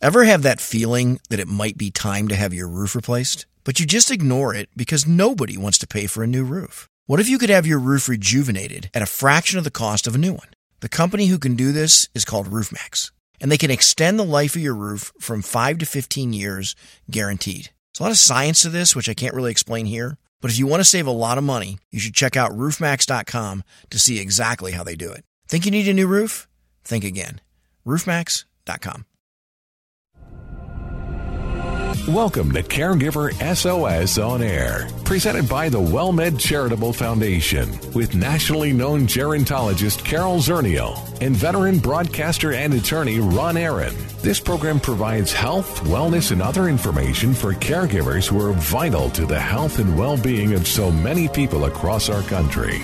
Ever have that feeling that it might be time to have your roof replaced? But you just ignore it because nobody wants to pay for a new roof. What if you could have your roof rejuvenated at a fraction of the cost of a new one? The company who can do this is called RoofMax, and they can extend the life of your roof from 5 to 15 years guaranteed. There's a lot of science to this, which I can't really explain here, but if you want to save a lot of money, you should check out roofmax.com to see exactly how they do it. Think you need a new roof? Think again. roofmax.com. Welcome to Caregiver SOS On Air, presented by the WellMed Charitable Foundation, with nationally known gerontologist Carol Zernial and veteran broadcaster and attorney Ron Aaron. This program provides health, wellness, and other information for caregivers who are vital to the health and well being of so many people across our country.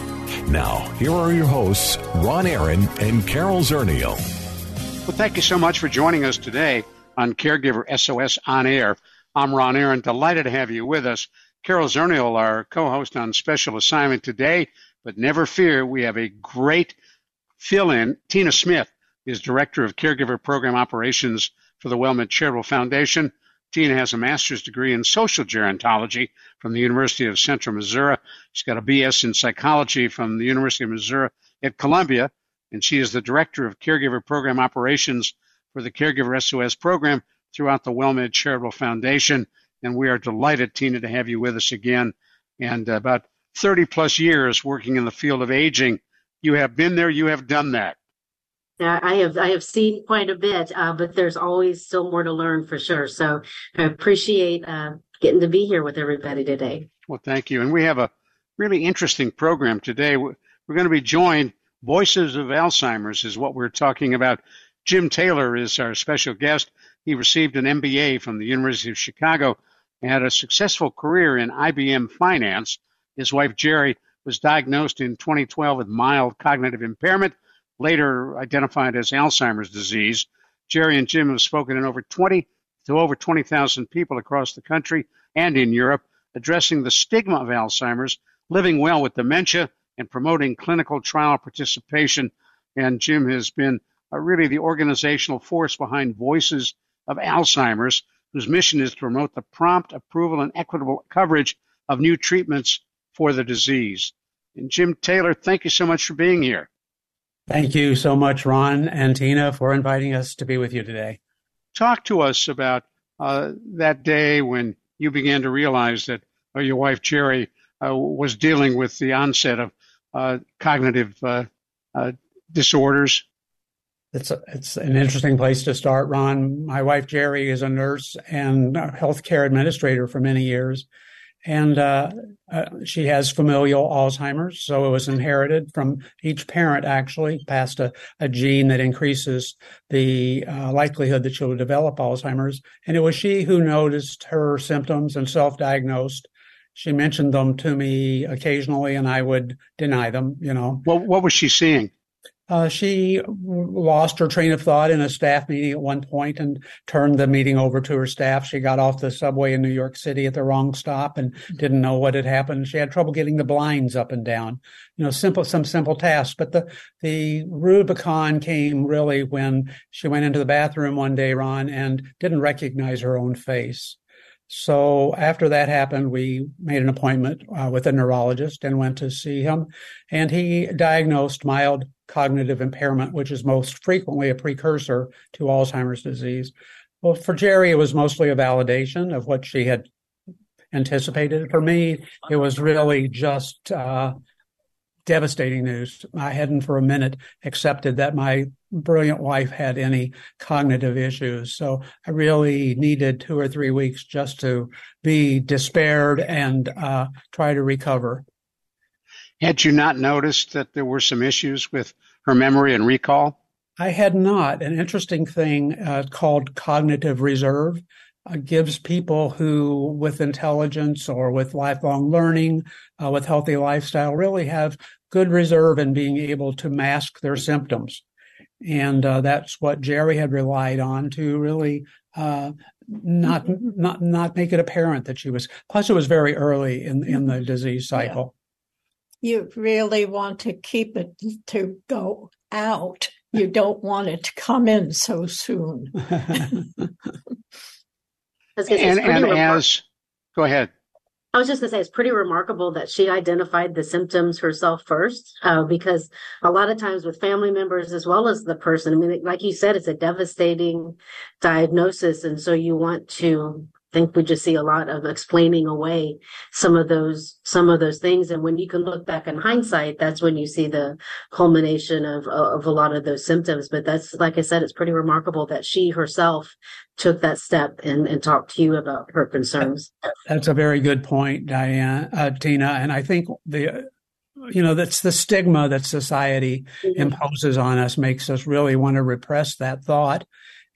Now, here are your hosts, Ron Aaron and Carol Zernial. Well, thank you so much for joining us today on Caregiver SOS On Air. I'm Ron Aaron. Delighted to have you with us. Carol Zernial, our co-host on special assignment today, but never fear, we have a great fill-in. Tina Smith is Director of Caregiver Program Operations for the WellMed Charitable Foundation. Tina has a master's degree in social gerontology from the University of Central Missouri. She's got a BS in psychology from the University of Missouri at Columbia, and she is the Director of Caregiver Program Operations for the Caregiver SOS program throughout the WellMed Charitable Foundation. And we are delighted, Tina, to have you with us again. And about 30 plus years working in the field of aging. You have been there, you have done that. Yeah, I have I have seen quite a bit, uh, but there's always still more to learn for sure. So I appreciate uh, getting to be here with everybody today. Well, thank you. And we have a really interesting program today. We're going to be joined. Voices of Alzheimer's is what we're talking about. Jim Taylor is our special guest. He received an MBA from the University of Chicago and had a successful career in IBM finance. His wife, Jerry, was diagnosed in 2012 with mild cognitive impairment, later identified as Alzheimer's disease. Jerry and Jim have spoken in over 20 to over 20,000 people across the country and in Europe, addressing the stigma of Alzheimer's, living well with dementia, and promoting clinical trial participation. And Jim has been uh, really the organizational force behind Voices of Alzheimer's, whose mission is to promote the prompt approval and equitable coverage of new treatments for the disease. And Jim Taylor, thank you so much for being here. Thank you so much, Ron and Tina, for inviting us to be with you today. Talk to us about uh, that day when you began to realize that uh, your wife, Jerry, uh, was dealing with the onset of uh, cognitive uh, uh, disorders it's a, it's an interesting place to start, Ron. My wife Jerry is a nurse and a healthcare administrator for many years, and uh, uh, she has familial Alzheimer's, so it was inherited from each parent. Actually, passed a, a gene that increases the uh, likelihood that she'll develop Alzheimer's, and it was she who noticed her symptoms and self-diagnosed. She mentioned them to me occasionally, and I would deny them. You know, what what was she seeing? Uh, she lost her train of thought in a staff meeting at one point and turned the meeting over to her staff. She got off the subway in New York City at the wrong stop and didn't know what had happened. She had trouble getting the blinds up and down. You know, simple, some simple tasks. But the, the Rubicon came really when she went into the bathroom one day, Ron, and didn't recognize her own face. So after that happened, we made an appointment uh, with a neurologist and went to see him. And he diagnosed mild cognitive impairment, which is most frequently a precursor to Alzheimer's disease. Well, for Jerry, it was mostly a validation of what she had anticipated. For me, it was really just uh, devastating news. I hadn't for a minute accepted that my brilliant wife had any cognitive issues. So I really needed two or three weeks just to be despaired and uh, try to recover. Had you not noticed that there were some issues with her memory and recall? I had not. An interesting thing uh, called cognitive reserve uh, gives people who, with intelligence or with lifelong learning, uh, with healthy lifestyle, really have good reserve in being able to mask their symptoms. And uh, that's what Jerry had relied on to really uh, not not not make it apparent that she was. Plus, it was very early in in the disease cycle you really want to keep it to go out you don't want it to come in so soon. and, and as, go ahead. I was just going to say, it's pretty remarkable that she identified the symptoms herself first, uh, because a lot of times with family members as well as the person, I mean, like you said, it's a devastating diagnosis. And so you want to think we just see a lot of explaining away some of those some of those things. And when you can look back in hindsight that's when you see the culmination of of a lot of those symptoms. But that's like i said it's pretty remarkable that she herself took that step and, and talked to you about her concerns. That's a very good point diane uh, tina. And i think the you know that's the stigma that society mm-hmm. imposes on us makes us really want to repress that thought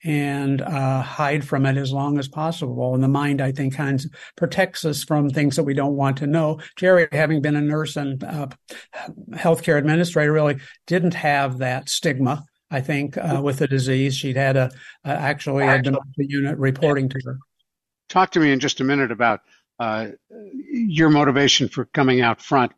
and uh, hide from it as long as possible. And the mind, I think, kind of protects us from things that we don't want to know. Jerry, having been a nurse and uh, healthcare administrator, really didn't have that stigma. I think uh, with the disease, she'd had a, a actually a dementia unit reporting to her. Talk to me in just a minute about uh, your motivation for coming out front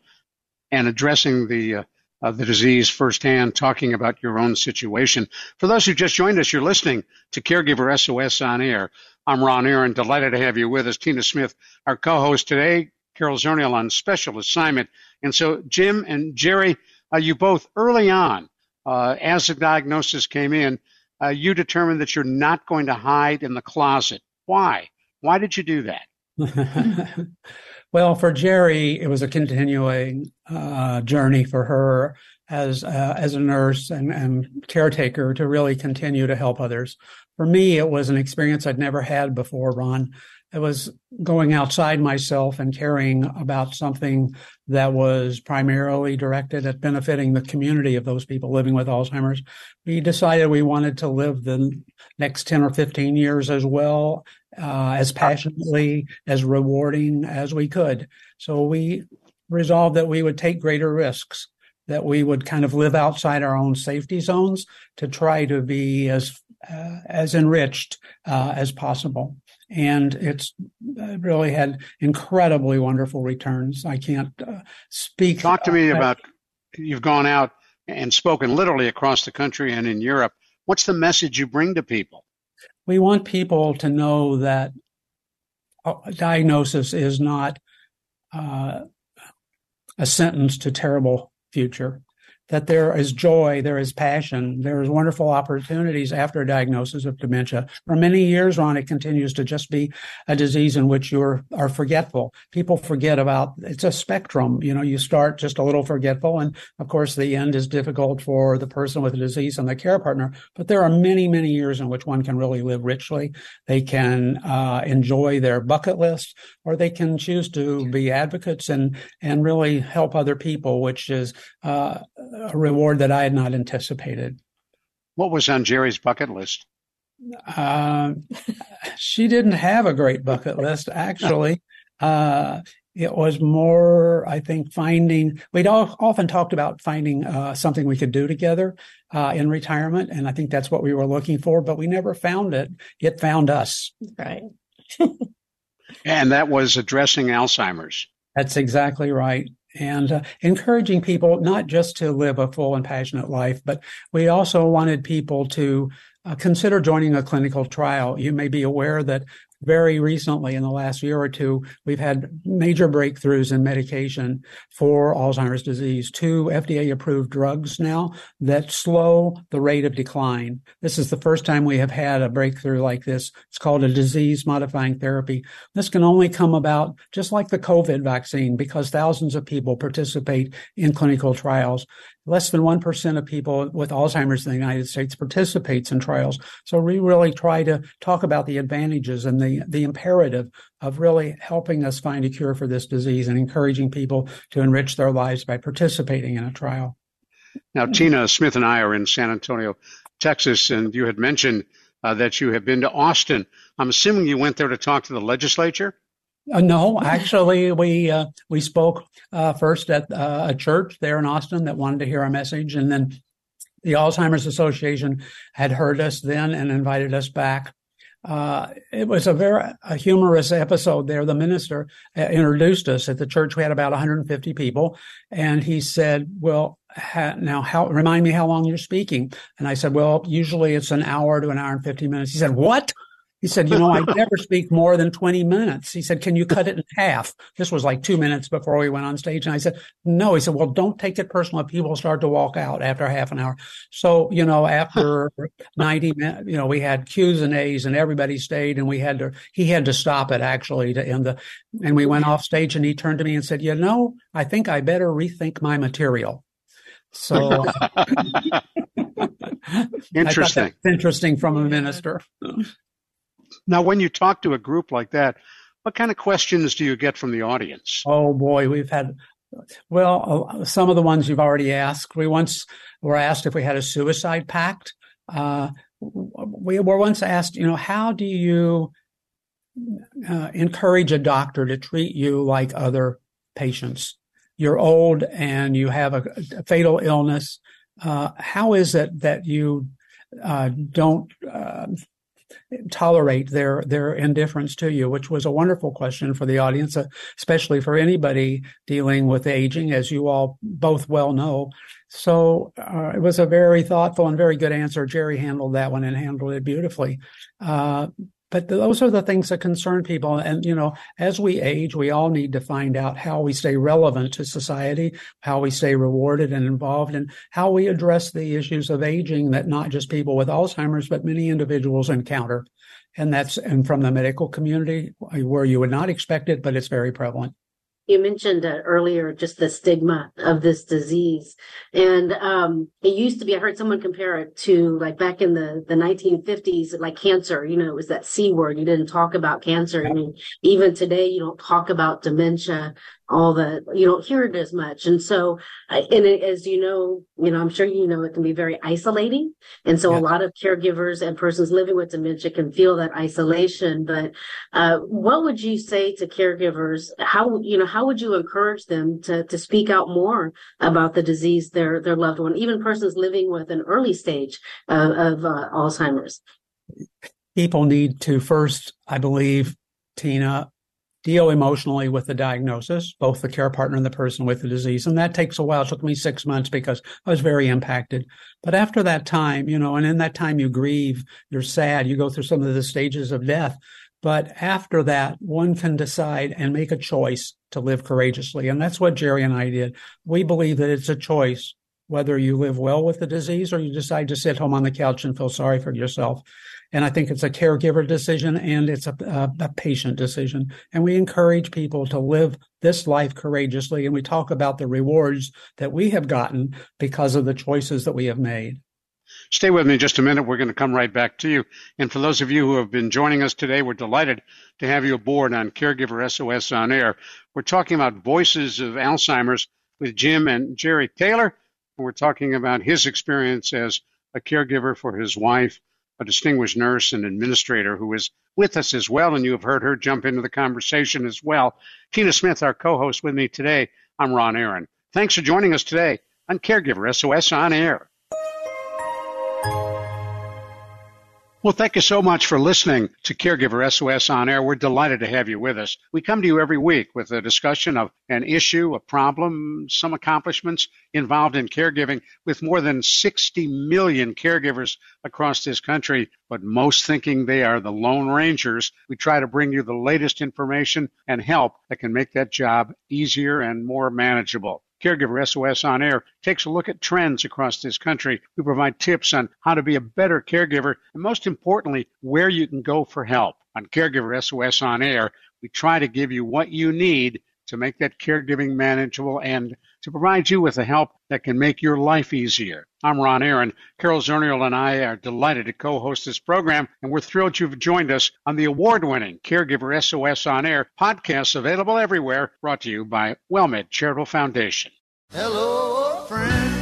and addressing the uh, the disease firsthand, talking about your own situation. For those who just joined us, you're listening to Caregiver SOS on Air. I'm Ron Aaron, delighted to have you with us. Tina Smith, our co-host today, Carol Zernial on special assignment. And so Jim and Jerry, uh, you both early on, uh, as the diagnosis came in, uh, you determined that you're not going to hide in the closet. Why? Why did you do that? Well, for Jerry, it was a continuing uh, journey for her as uh, as a nurse and, and caretaker to really continue to help others. For me, it was an experience I'd never had before, Ron. It was going outside myself and caring about something that was primarily directed at benefiting the community of those people living with Alzheimer's. We decided we wanted to live the next 10 or 15 years as well uh, as passionately, as rewarding as we could. So we resolved that we would take greater risks, that we would kind of live outside our own safety zones to try to be as uh, as enriched uh, as possible. And it's uh, really had incredibly wonderful returns. I can't uh, speak. Talk to me about you've gone out and spoken literally across the country and in Europe. What's the message you bring to people? we want people to know that diagnosis is not uh, a sentence to terrible future that there is joy, there is passion, there is wonderful opportunities after a diagnosis of dementia. For many years on, it continues to just be a disease in which you are, forgetful. People forget about it's a spectrum. You know, you start just a little forgetful, and of course, the end is difficult for the person with the disease and the care partner. But there are many, many years in which one can really live richly. They can uh, enjoy their bucket list, or they can choose to be advocates and and really help other people, which is uh, a reward that I had not anticipated. What was on Jerry's bucket list? Uh, she didn't have a great bucket list, actually. Uh, it was more, I think, finding. We'd all, often talked about finding uh, something we could do together uh, in retirement, and I think that's what we were looking for. But we never found it. It found us. Right. and that was addressing Alzheimer's. That's exactly right and uh, encouraging people not just to live a full and passionate life, but we also wanted people to uh, consider joining a clinical trial. You may be aware that very recently in the last year or two, we've had major breakthroughs in medication for Alzheimer's disease. Two FDA approved drugs now that slow the rate of decline. This is the first time we have had a breakthrough like this. It's called a disease modifying therapy. This can only come about just like the COVID vaccine because thousands of people participate in clinical trials. Less than 1% of people with Alzheimer's in the United States participates in trials. So we really try to talk about the advantages and the, the imperative of really helping us find a cure for this disease and encouraging people to enrich their lives by participating in a trial. Now, Tina Smith and I are in San Antonio, Texas, and you had mentioned uh, that you have been to Austin. I'm assuming you went there to talk to the legislature? Uh, no, actually, we uh, we spoke uh, first at uh, a church there in Austin that wanted to hear our message, and then the Alzheimer's Association had heard us then and invited us back. Uh, it was a very a humorous episode there. The minister uh, introduced us at the church. We had about 150 people, and he said, "Well, now how remind me how long you're speaking and i said well usually it's an hour to an hour and 50 minutes he said what he said, you know, I never speak more than 20 minutes. He said, can you cut it in half? This was like two minutes before we went on stage. And I said, no. He said, well, don't take it personal if people start to walk out after half an hour. So, you know, after 90 minutes, you know, we had Q's and A's and everybody stayed and we had to, he had to stop it actually to end the, and we went off stage and he turned to me and said, you know, I think I better rethink my material. So interesting. interesting from a minister. Now, when you talk to a group like that, what kind of questions do you get from the audience? Oh boy, we've had, well, some of the ones you've already asked. We once were asked if we had a suicide pact. Uh, we were once asked, you know, how do you uh, encourage a doctor to treat you like other patients? You're old and you have a, a fatal illness. Uh, how is it that you uh, don't uh, tolerate their their indifference to you which was a wonderful question for the audience uh, especially for anybody dealing with aging as you all both well know. So uh, it was a very thoughtful and very good answer. Jerry handled that one and handled it beautifully. Uh, but those are the things that concern people. And you know as we age we all need to find out how we stay relevant to society how we stay rewarded and involved and how we address the issues of aging that not just people with alzheimer's but many individuals encounter. And that's and from the medical community where you would not expect it but it's very prevalent you mentioned uh, earlier just the stigma of this disease. And um, it used to be i heard someone compare it to like back in the, the 1950s like cancer you know it was that c word. You didn't talk about cancer. I mean even today you don't talk about dementia all the you don't hear it as much. And so and it, as you know you know i'm sure you know it can be very isolating. And so yeah. a lot of caregivers and persons living with dementia can feel that isolation. But uh, what would you say to caregivers? How you know how would you encourage them to to speak out more about the disease their their loved one even persons living with an early stage of, of uh, alzheimer's? People need to first i believe tina deal emotionally with the diagnosis, both the care partner and the person with the disease. And that takes a while. It took me six months because I was very impacted. But after that time, you know, and in that time you grieve, you're sad, you go through some of the stages of death. But after that, one can decide and make a choice to live courageously. And that's what Jerry and I did. We believe that it's a choice whether you live well with the disease or you decide to sit home on the couch and feel sorry for yourself. And I think it's a caregiver decision and it's a, a, a, patient decision. And we encourage people to live this life courageously. And we talk about the rewards that we have gotten because of the choices that we have made. Stay with me just a minute. We're going to come right back to you. And for those of you who have been joining us today, we're delighted to have you aboard on Caregiver SOS on Air. We're talking about voices of Alzheimer's with Jim and Jerry Taylor. We're talking about his experience as a caregiver for his wife a distinguished nurse and administrator who is with us as well, and you have heard her jump into the conversation as well. Tina Smith, our co host with me today. I'm Ron Aaron. Thanks for joining us today on Caregiver SOS On Air. Well, thank you so much for listening to Caregiver SOS on air. We're delighted to have you with us. We come to you every week with a discussion of an issue, a problem, some accomplishments involved in caregiving with more than 60 million caregivers across this country, but most thinking they are the Lone Rangers. We try to bring you the latest information and help that can make that job easier and more manageable. Caregiver SOS on Air takes a look at trends across this country. We provide tips on how to be a better caregiver and most importantly, where you can go for help. On Caregiver SOS on Air, we try to give you what you need to make that caregiving manageable and to provide you with the help that can make your life easier. I'm Ron Aaron. Carol Zernial and I are delighted to co-host this program, and we're thrilled you've joined us on the award-winning Caregiver SOS on Air podcast available everywhere, brought to you by WellMed Charitable Foundation. Hello, friend.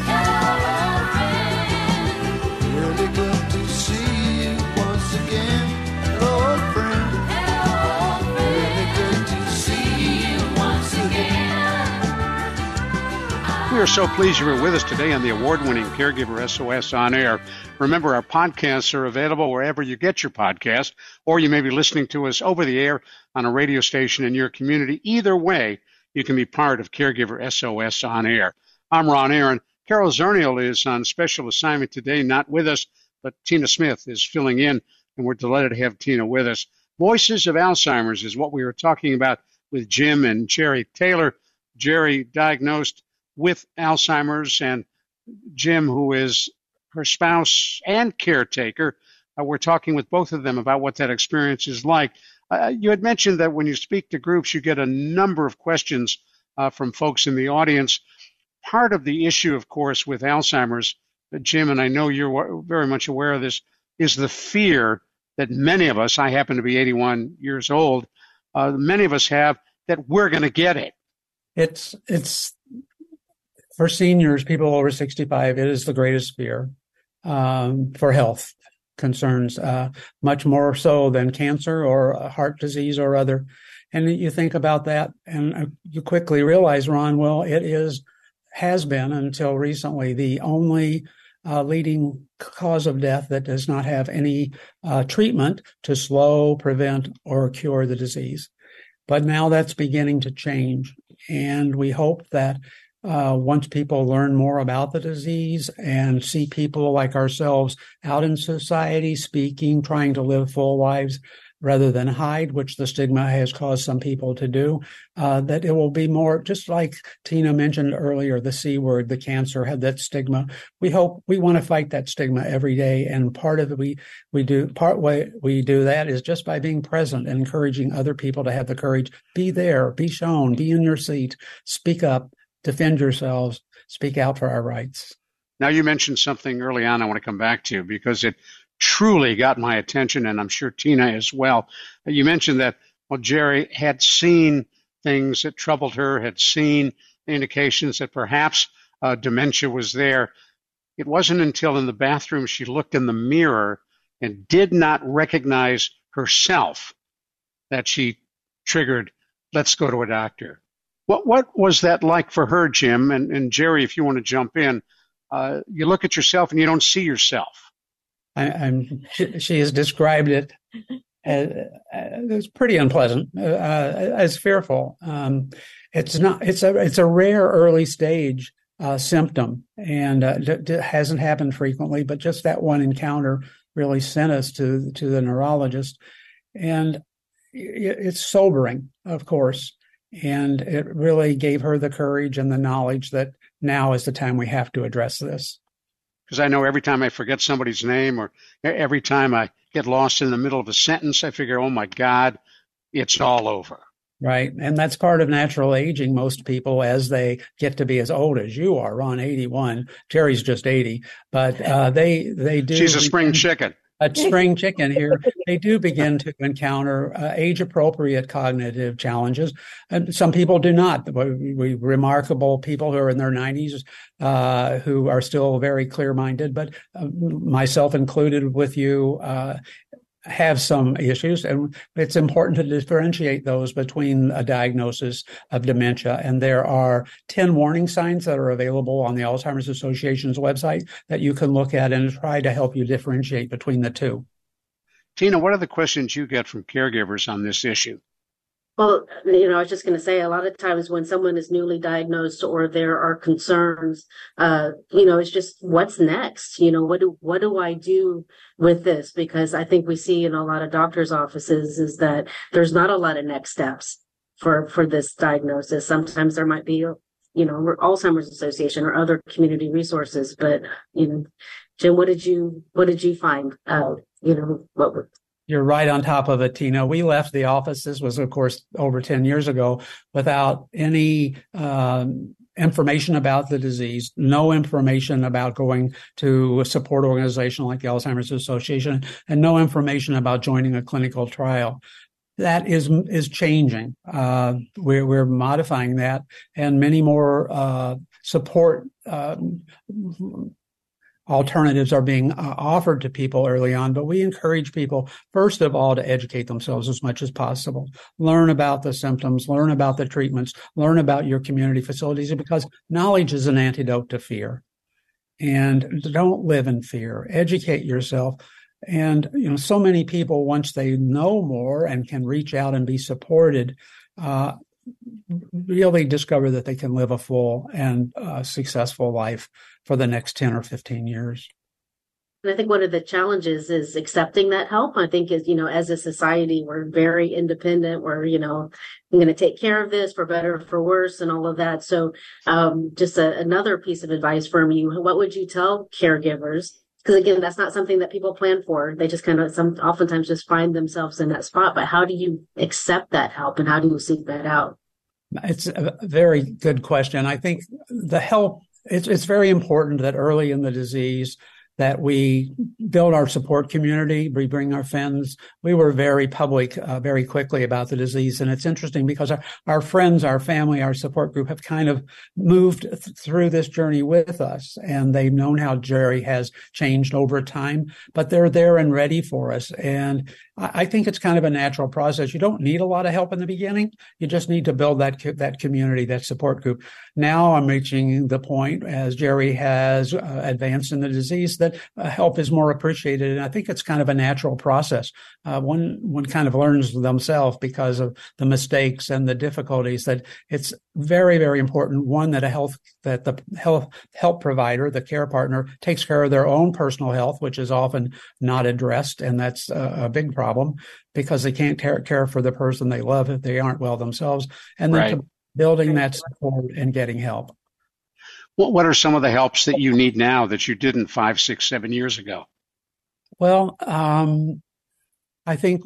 We are so pleased you were with us today on the award winning Caregiver SOS on air. Remember, our podcasts are available wherever you get your podcast, or you may be listening to us over the air on a radio station in your community. Either way, you can be part of Caregiver SOS on air. I'm Ron Aaron. Carol Zernial is on special assignment today, not with us, but Tina Smith is filling in, and we're delighted to have Tina with us. Voices of Alzheimer's is what we were talking about with Jim and Jerry Taylor. Jerry diagnosed with Alzheimer's, and Jim, who is her spouse and caretaker. Uh, we're talking with both of them about what that experience is like. Uh, you had mentioned that when you speak to groups, you get a number of questions uh, from folks in the audience. Part of the issue, of course, with Alzheimer's, uh, Jim, and I know you're very much aware of this, is the fear that many of us, I happen to be 81 years old, uh, many of us have that we're going to get it. It's it's for seniors, people over 65, it is the greatest fear um, for health concerns, uh, much more so than cancer or heart disease or other. And you think about that and uh, you quickly realize, Ron, well, it is, has been until recently the only uh, leading cause of death that does not have any uh, treatment to slow, prevent, or cure the disease. But now that's beginning to change. And we hope that uh, once people learn more about the disease and see people like ourselves out in society speaking, trying to live full lives rather than hide, which the stigma has caused some people to do, uh, that it will be more just like Tina mentioned earlier, the C word, the cancer had that stigma. We hope we want to fight that stigma every day. And part of it we, we do, part way we do that is just by being present and encouraging other people to have the courage, be there, be shown, be in your seat, speak up, defend yourselves, speak out for our rights. Now, you mentioned something early on I want to come back to because it truly got my attention, and I'm sure Tina as well. You mentioned that, well, Jerry had seen things that troubled her, had seen indications that perhaps uh, dementia was there. It wasn't until in the bathroom she looked in the mirror and did not recognize herself that she triggered, let's go to a doctor. What what was that like for her, Jim? And, and Jerry, if you want to jump in, uh, you look at yourself and you don't see yourself. I, she, she, has described it as, as pretty unpleasant, uh, as fearful. Um, it's not. It's a it's a rare early stage uh, symptom, and uh, d- d- hasn't happened frequently. But just that one encounter really sent us to to the neurologist, and it's sobering, of course. And it really gave her the courage and the knowledge that now is the time we have to address this. Because I know every time I forget somebody's name or every time I get lost in the middle of a sentence, I figure, oh my God, it's all over. Right. And that's part of natural aging. Most people, as they get to be as old as you are, Ron, 81, Terry's just 80, but uh, they, they do. She's a spring chicken a spring chicken here, they do begin to encounter uh, age appropriate cognitive challenges. And some people do not. We, we remarkable people who are in their 90s uh, who are still very clear minded, but uh, myself included with you, uh, have some issues, and it's important to differentiate those between a diagnosis of dementia. And there are 10 warning signs that are available on the Alzheimer's Association's website that you can look at and try to help you differentiate between the two. Tina, what are the questions you get from caregivers on this issue? Well, you know, I was just going to say a lot of times when someone is newly diagnosed or there are concerns, uh, you know, it's just what's next? You know, what do, what do I do with this? Because I think we see in a lot of doctors' offices is that there's not a lot of next steps for, for this diagnosis. Sometimes there might be, you know, Alzheimer's Association or other community resources, but, you know, Jim, what did you, what did you find? Uh, you know, what, you're right on top of it, Tina. We left the office. This was, of course, over 10 years ago without any um, information about the disease, no information about going to a support organization like the Alzheimer's Association, and no information about joining a clinical trial. That is is changing. Uh, we're we're modifying that, and many more uh, support um, alternatives are being uh, offered to people early on, but we encourage people, first of all, to educate themselves as much as possible. Learn about the symptoms, learn about the treatments, learn about your community facilities because knowledge is an antidote to fear. And don't live in fear. Educate yourself. And, you know, so many people, once they know more and can reach out and be supported, uh, really discover that they can live a full and uh, successful life for the next 10 or 15 years. And I think one of the challenges is accepting that help. I think is, you know, as a society, we're very independent. We're, you know, I'm going to take care of this for better, for worse, and all of that. So, um, just a, another piece of advice from you. What would you tell caregivers? Because again, that's not something that people plan for. They just kind of some oftentimes just find themselves in that spot. But how do you accept that help and how do you seek that out? It's a very good question. I think the help, it's, it's very important that early in the disease, that we build our support community, we bring our friends. We were very public uh, very quickly about the disease. And it's interesting because our, our friends, our family, our support group have kind of moved th- through this journey with us and they've known how Jerry has changed over time, but they're there and ready for us. And I, think it's kind of a natural process. You don't need a lot of help in the beginning. You just need to build that, that community, that support group. Now I'm reaching the point as Jerry has uh, advanced in the disease that uh, help is more appreciated. And I think it's kind of a natural process. Uh, one one kind of learns themselves because of the mistakes and the difficulties that it's very very important. One that a health that the health help provider, the care partner, takes care of their own personal health, which is often not addressed, and that's a big problem because they can't care, care for the person they love if they aren't well themselves. And then right. building that support and getting help. What, what are some of the helps that you need now that you didn't five, six, seven years ago? Well, um, I think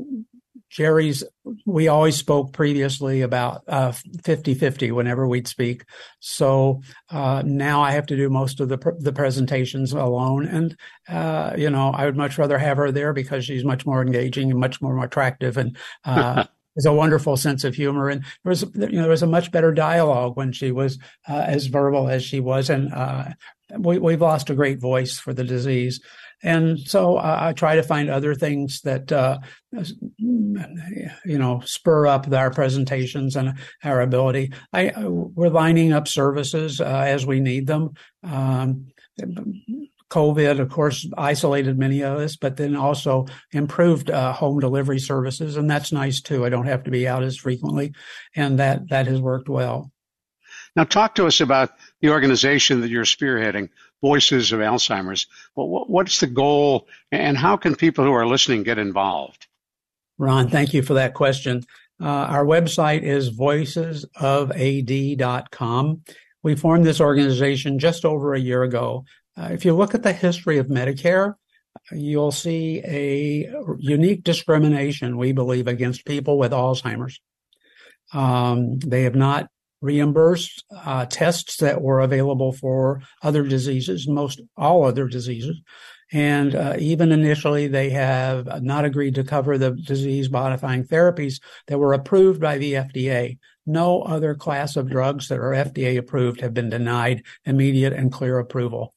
Jerry's, we always spoke previously about uh, 50 50 whenever we'd speak. So uh, now I have to do most of the, pr- the presentations alone. And, uh, you know, I would much rather have her there because she's much more engaging and much more attractive and uh, has a wonderful sense of humor, and there was you know there was a much better dialogue when she was uh, as verbal as she was, and uh, we, we've lost a great voice for the disease. And so uh, I try to find other things that, uh, you know, spur up our presentations and our ability. I, we're lining up services uh, as we need them. Um, COVID, of course, isolated many of us, but then also improved uh, home delivery services, and that's nice too. I don't have to be out as frequently, and that that has worked well. Now, talk to us about the organization that you're spearheading, Voices of Alzheimer's. What's the goal, and how can people who are listening get involved? Ron, thank you for that question. Uh, our website is voicesofad.com. We formed this organization just over a year ago uh, if you look at the history of Medicare, you'll see a unique discrimination, we believe, against people with Alzheimer's. Um, they have not reimbursed uh, tests that were available for other diseases, most all other diseases. And uh, even initially, they have not agreed to cover the disease modifying therapies that were approved by the FDA. No other class of drugs that are FDA approved have been denied immediate and clear approval.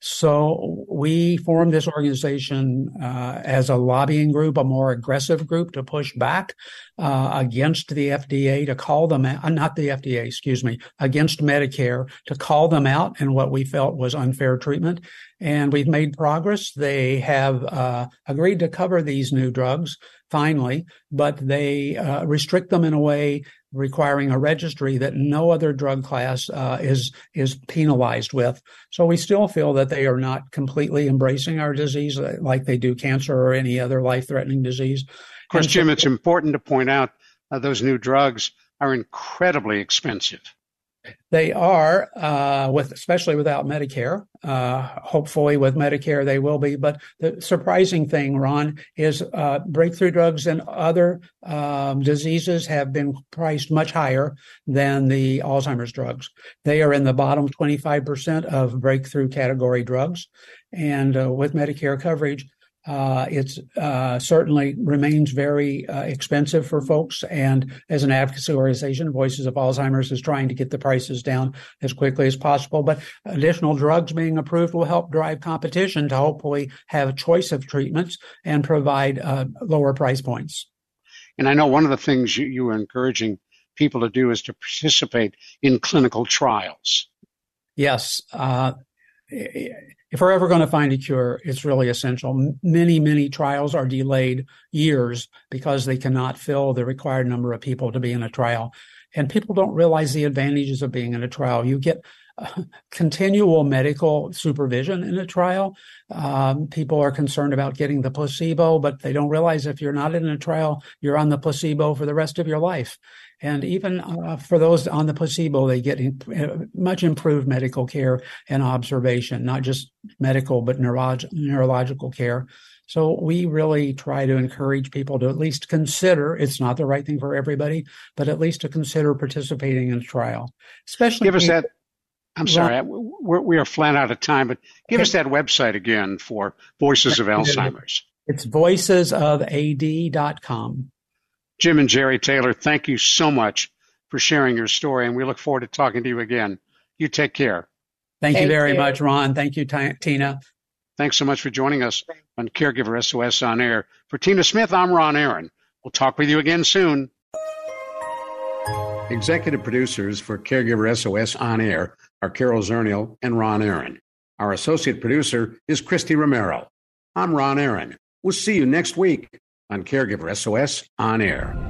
So we formed this organization uh, as a lobbying group, a more aggressive group to push back uh, against the FDA, to call them out, uh, not the FDA, excuse me, against Medicare, to call them out in what we felt was unfair treatment. And we've made progress. They have uh, agreed to cover these new drugs finally, but they uh, restrict them in a way requiring a registry that no other drug class uh, is is penalized with. So we still feel that they are not completely embracing our disease like they do cancer or any other life threatening disease. Of course, Jim, it's important to point out uh, those new drugs are incredibly expensive. They are, uh, with especially without Medicare. Uh, hopefully, with Medicare, they will be. But the surprising thing, Ron, is uh, breakthrough drugs and other um, diseases have been priced much higher than the Alzheimer's drugs. They are in the bottom 25% of breakthrough category drugs. And uh, with Medicare coverage, uh, it's uh, certainly remains very uh, expensive for folks. And as an advocacy organization, Voices of Alzheimer's is trying to get the prices down as quickly as possible. But additional drugs being approved will help drive competition to hopefully have a choice of treatments and provide uh, lower price points. And I know one of the things you, you are encouraging people to do is to participate in clinical trials. Yes. Uh, if we're ever going to find a cure, it's really essential. Many, many trials are delayed years because they cannot fill the required number of people to be in a trial. And people don't realize the advantages of being in a trial. You get uh, continual medical supervision in a trial. Um, people are concerned about getting the placebo, but they don't realize if you're not in a trial, you're on the placebo for the rest of your life. And even uh, for those on the placebo, they get in, uh, much improved medical care and observation, not just medical, but neurolog- neurological care. So we really try to encourage people to at least consider, it's not the right thing for everybody, but at least to consider participating in a trial. Especially give us that. I'm sorry, we're, we are flat out of time, but give okay. us that website again for Voices of Alzheimer's. It's voicesofad.com. Jim and Jerry Taylor, thank you so much for sharing your story, and we look forward to talking to you again. You take care. Thank, Thank you very you. much, Ron. Thank you, Tina. Thanks so much for joining us on Caregiver SOS on Air. For Tina Smith, I'm Ron Aaron. We'll talk with you again soon. Executive producers for Caregiver SOS on Air are Carol Zernial and Ron Aaron. Our associate producer is Christy Romero. I'm Ron Aaron. We'll see you next week on Caregiver SOS On Air.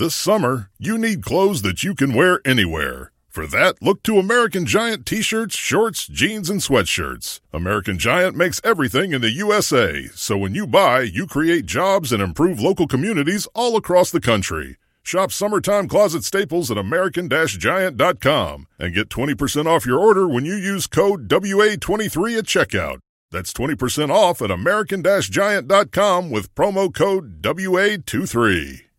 This summer, you need clothes that you can wear anywhere. For that, look to American Giant t shirts, shorts, jeans, and sweatshirts. American Giant makes everything in the USA, so when you buy, you create jobs and improve local communities all across the country. Shop summertime closet staples at American Giant.com and get 20% off your order when you use code WA23 at checkout. That's 20% off at American Giant.com with promo code WA23.